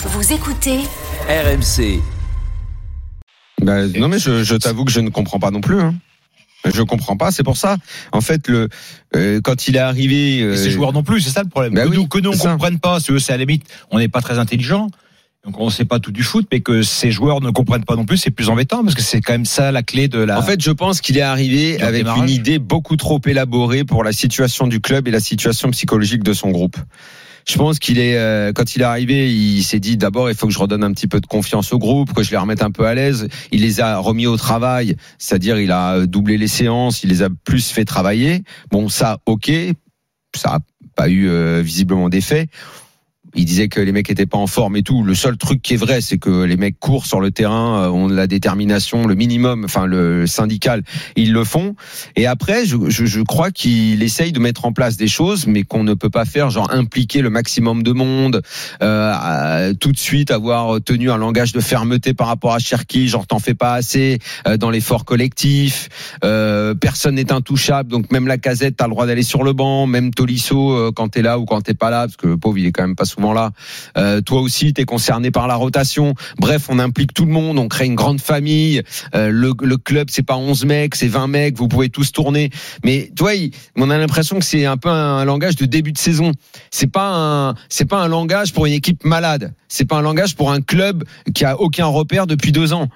Vous écoutez RMC. Bah, non mais je, je t'avoue que je ne comprends pas non plus. Hein. Je comprends pas, c'est pour ça. En fait, le euh, quand il est arrivé, Et euh, ces joueurs non plus, c'est ça le problème. bah que, oui, nous, que nous, on ça. comprenne pas, c'est à la limite, on n'est pas très intelligent. Donc on ne sait pas tout du foot, mais que ces joueurs ne comprennent pas non plus, c'est plus embêtant parce que c'est quand même ça la clé de la. En fait, je pense qu'il est arrivé avec démarrage. une idée beaucoup trop élaborée pour la situation du club et la situation psychologique de son groupe. Je pense qu'il est euh, quand il est arrivé, il s'est dit d'abord il faut que je redonne un petit peu de confiance au groupe, que je les remette un peu à l'aise. Il les a remis au travail, c'est-à-dire il a doublé les séances, il les a plus fait travailler. Bon, ça, ok, ça a pas eu euh, visiblement d'effet. Il disait que les mecs étaient pas en forme et tout. Le seul truc qui est vrai, c'est que les mecs courent sur le terrain, euh, ont de la détermination, le minimum, enfin le syndical, ils le font. Et après, je, je, je crois qu'il essaye de mettre en place des choses, mais qu'on ne peut pas faire, genre impliquer le maximum de monde, euh, tout de suite avoir tenu un langage de fermeté par rapport à Cherki, genre t'en fais pas assez euh, dans l'effort collectif. Euh, personne n'est intouchable, donc même la casette, t'as le droit d'aller sur le banc, même Tolisso euh, quand t'es là ou quand t'es pas là, parce que le pauvre il est quand même pas souvent là. Euh, toi aussi, t'es concerné par la rotation. Bref, on implique tout le monde, on crée une grande famille. Euh, le, le club, c'est pas 11 mecs, c'est 20 mecs, vous pouvez tous tourner. Mais tu il- on a l'impression que c'est un peu un langage de début de saison. C'est pas un, c'est pas un langage pour une équipe malade. C'est pas un langage pour un club qui a aucun repère depuis deux ans.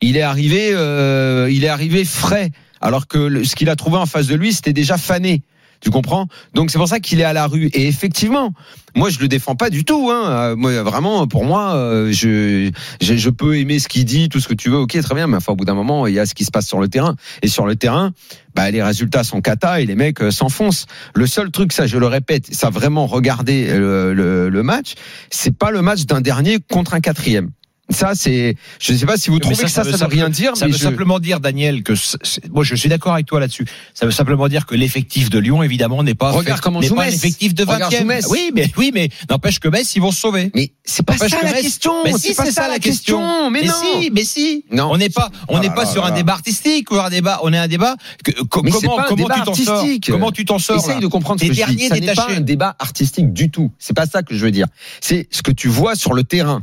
Il est arrivé, euh, il est arrivé frais, alors que ce qu'il a trouvé en face de lui, c'était déjà fané. Tu comprends? Donc c'est pour ça qu'il est à la rue. Et effectivement, moi je le défends pas du tout. Hein. Euh, Moi vraiment, pour moi, euh, je, je je peux aimer ce qu'il dit, tout ce que tu veux. Ok, très bien. Mais enfin, au bout d'un moment, il y a ce qui se passe sur le terrain. Et sur le terrain, bah les résultats sont cata et les mecs euh, s'enfoncent. Le seul truc, ça je le répète, ça vraiment regarder le, le, le match, c'est pas le match d'un dernier contre un quatrième. Ça c'est, je sais pas si vous trouvez ça, que ça, ça ça, veut rien dire. ça mais veut je- simplement dire, Daniel, que c'est- c'est- moi je suis d'accord avec toi là-dessus. Ça veut simplement dire que l'effectif de Lyon, évidemment, n'est pas Regarde fait- comment n'est pas un Metz. effectif de Regarde 20e. joue Metz. Oui, mais oui, mais n'empêche que Metz, ils vont se sauver. Mais c'est pas N'empêche ça que la Metz- question. Mais si, pas c'est ça la question. Mais, non. si, mais si. Non. On n'est pas, on Ah n'est pas là sur là un là. débat artistique ou un débat. On est un débat. que- co- Mais c'est comment, pas un comment débat tu t'en sors artistique. Comment tu t'en sors Essaye de comprendre ce que je dis. dernier Ça n'est pas un débat artistique du tout. C'est pas ça que je veux dire. C'est ce que tu vois sur le terrain.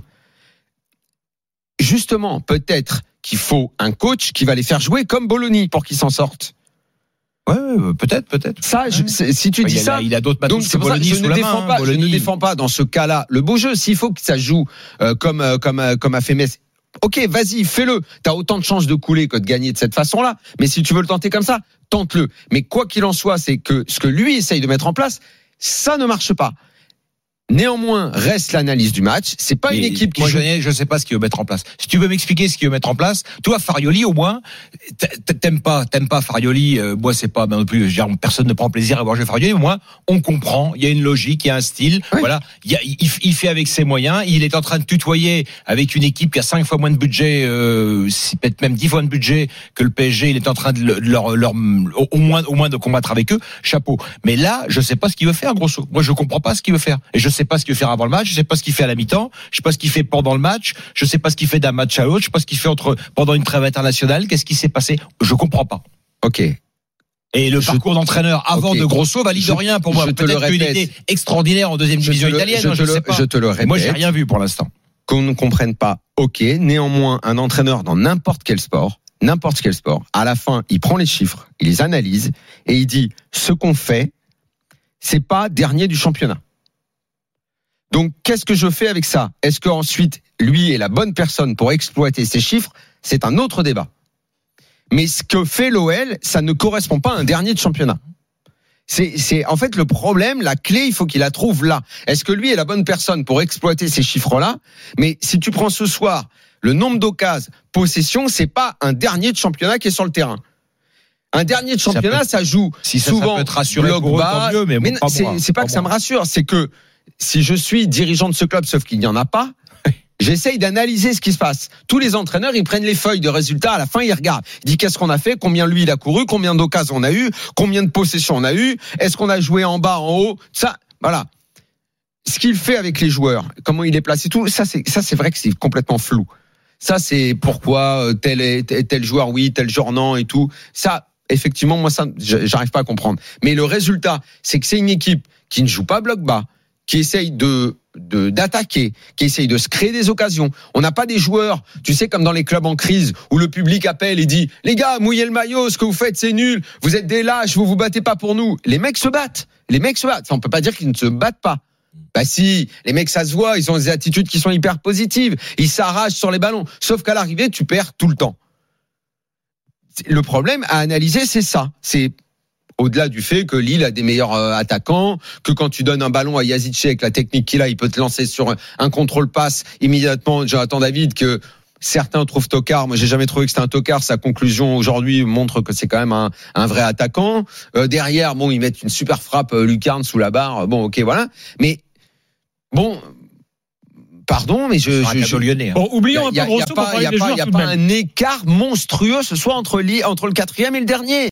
Justement, peut-être qu'il faut un coach qui va les faire jouer comme Bologna pour qu'ils s'en sortent. Ouais, ouais, peut-être, peut-être. Ça, Ouais. si tu Bah, dis il a- ça, il a d'autres donc c'est pour ça je ne défends main, pas, je ne défends pas dans ce cas-là le beau jeu. S'il faut que ça joue euh, comme euh, comme euh, comme a fait Metz, ok, vas-y, fais-le. T'as autant de chances de couler que de gagner de cette façon-là. Mais si tu veux le tenter comme ça, tente-le. Mais quoi qu'il en soit, c'est que ce que lui essaye de mettre en place, ça ne marche pas. Néanmoins, reste l'analyse du match. C'est pas une équipe qui moi, joue. je, je sais pas ce qu'il veut mettre en place. Si tu veux m'expliquer ce qu'il veut mettre en place, toi, Farioli, au moins, t'a- t'aimes pas, t'aimes pas Farioli. euh, moi, c'est pas ben, non plus. dire, personne ne prend plaisir à voir jouer Farioli. Au moins, on comprend. Il y a une logique, il y a un style. Oui. Voilà. Il, y a- il, il fait avec ses moyens. Il est en train de tutoyer avec une équipe qui a cinq fois moins de budget, euh, peut-être même dix fois de budget que le PSG. Il est en train de le- leur, leur, au au moins, au moins de combattre avec eux. Chapeau. Mais là, je sais pas ce qu'il veut faire, grosso. Moi, je comprends pas ce qu'il veut faire. Et je sais pas ce qu'il faire avant le match. Je sais pas ce qu'il fait à la mi-temps. Je sais pas ce qu'il fait pendant le match. Je sais pas ce qu'il fait d'un match à l'autre. Je sais pas ce qu'il fait entre pendant une trêve internationale. Qu'est-ce qui s'est passé Je comprends pas. Ok. Et le Je- parcours d'entraîneur avant Ok. de Grosso valide Je- rien pour moi. je te le Peut-être répète. était extraordinaire en deuxième Je division le, italienne. je te je le- sais pas. je te le répète. moi, j'ai rien vu pour l'instant. qu'on ne comprenne pas, ok. Néanmoins, un entraîneur dans n'importe quel sport, n'importe quel sport, à la fin, il prend les chiffres, il les analyse et il dit ce qu'on fait, c'est pas dernier du championnat. Donc, qu'est-ce que je fais avec ça? Est-ce qu'ensuite, lui est la bonne personne pour exploiter ces chiffres? C'est un autre débat. Mais ce que fait l'OL, ça ne correspond pas à un dernier de championnat. C'est, c'est en fait le problème, la clé, il faut qu'il la trouve là. Est-ce que lui est la bonne personne pour exploiter ces chiffres-là? Mais si tu prends ce soir le nombre d'occasions, possession, c'est pas un dernier de championnat qui est sur le terrain. Un dernier de Ça championnat, peut- ça, joue Si ça, ça souvent peut te rassurer bloc bas. mieux, mais, bon, c'est pas que ça me rassure, c'est que si je suis dirigeant de ce club, sauf qu'il n'y en a pas, J'essaye d'analyser ce qui se passe. Tous les entraîneurs, ils prennent les feuilles de résultats. À la fin, ils regardent. Ils disent qu'est-ce qu'on a fait, combien lui il a couru, combien d'occasions on a eu, combien de possessions on a eu, est-ce qu'on a joué en bas, en haut? Ça, voilà. Ce qu'il fait avec les joueurs, comment il est placé, tout ça, c'est ça, c'est vrai que c'est complètement flou. Ça, c'est pourquoi euh, tel est tel, tel joueur oui, tel joueur non et tout. Ça, effectivement, moi, ça, j'arrive pas à comprendre. Mais le résultat, c'est que c'est une équipe qui ne joue pas bloc bas, qui essaye de d'attaquer, qui essaye de se créer des occasions. On n'a pas des joueurs, tu sais, comme dans les clubs en crise, où le public appelle et dit les gars, mouillez le maillot, ce que vous faites c'est nul, vous êtes des lâches, vous vous battez pas pour nous. Les mecs se battent, les mecs se battent. Ça, on peut pas dire qu'ils ne se battent pas. Bah si, les mecs ça se voit, ils ont des attitudes qui sont hyper positives, ils s'arrachent sur les ballons. Sauf qu'à l'arrivée, tu perds tout le temps. Le problème à analyser, c'est ça. C'est au-delà du fait que Lille a des meilleurs euh, attaquants, que quand tu donnes un ballon à Yazici avec la technique qu'il a, il peut te lancer sur un contrôle passe immédiatement. Jonathan David que certains trouvent tocard. Moi, j'ai jamais trouvé que c'était un tocard. Sa conclusion aujourd'hui montre que c'est quand même un, un vrai attaquant. Euh, derrière, bon, ils mettent une super frappe euh, lucarne sous la barre. Bon, ok, voilà. Mais bon, pardon, mais je, je, je lyonnais. Hein. Bon, oublions un peu Il n'y a, pas, y a pas un écart monstrueux ce soir entre, entre le quatrième et le dernier.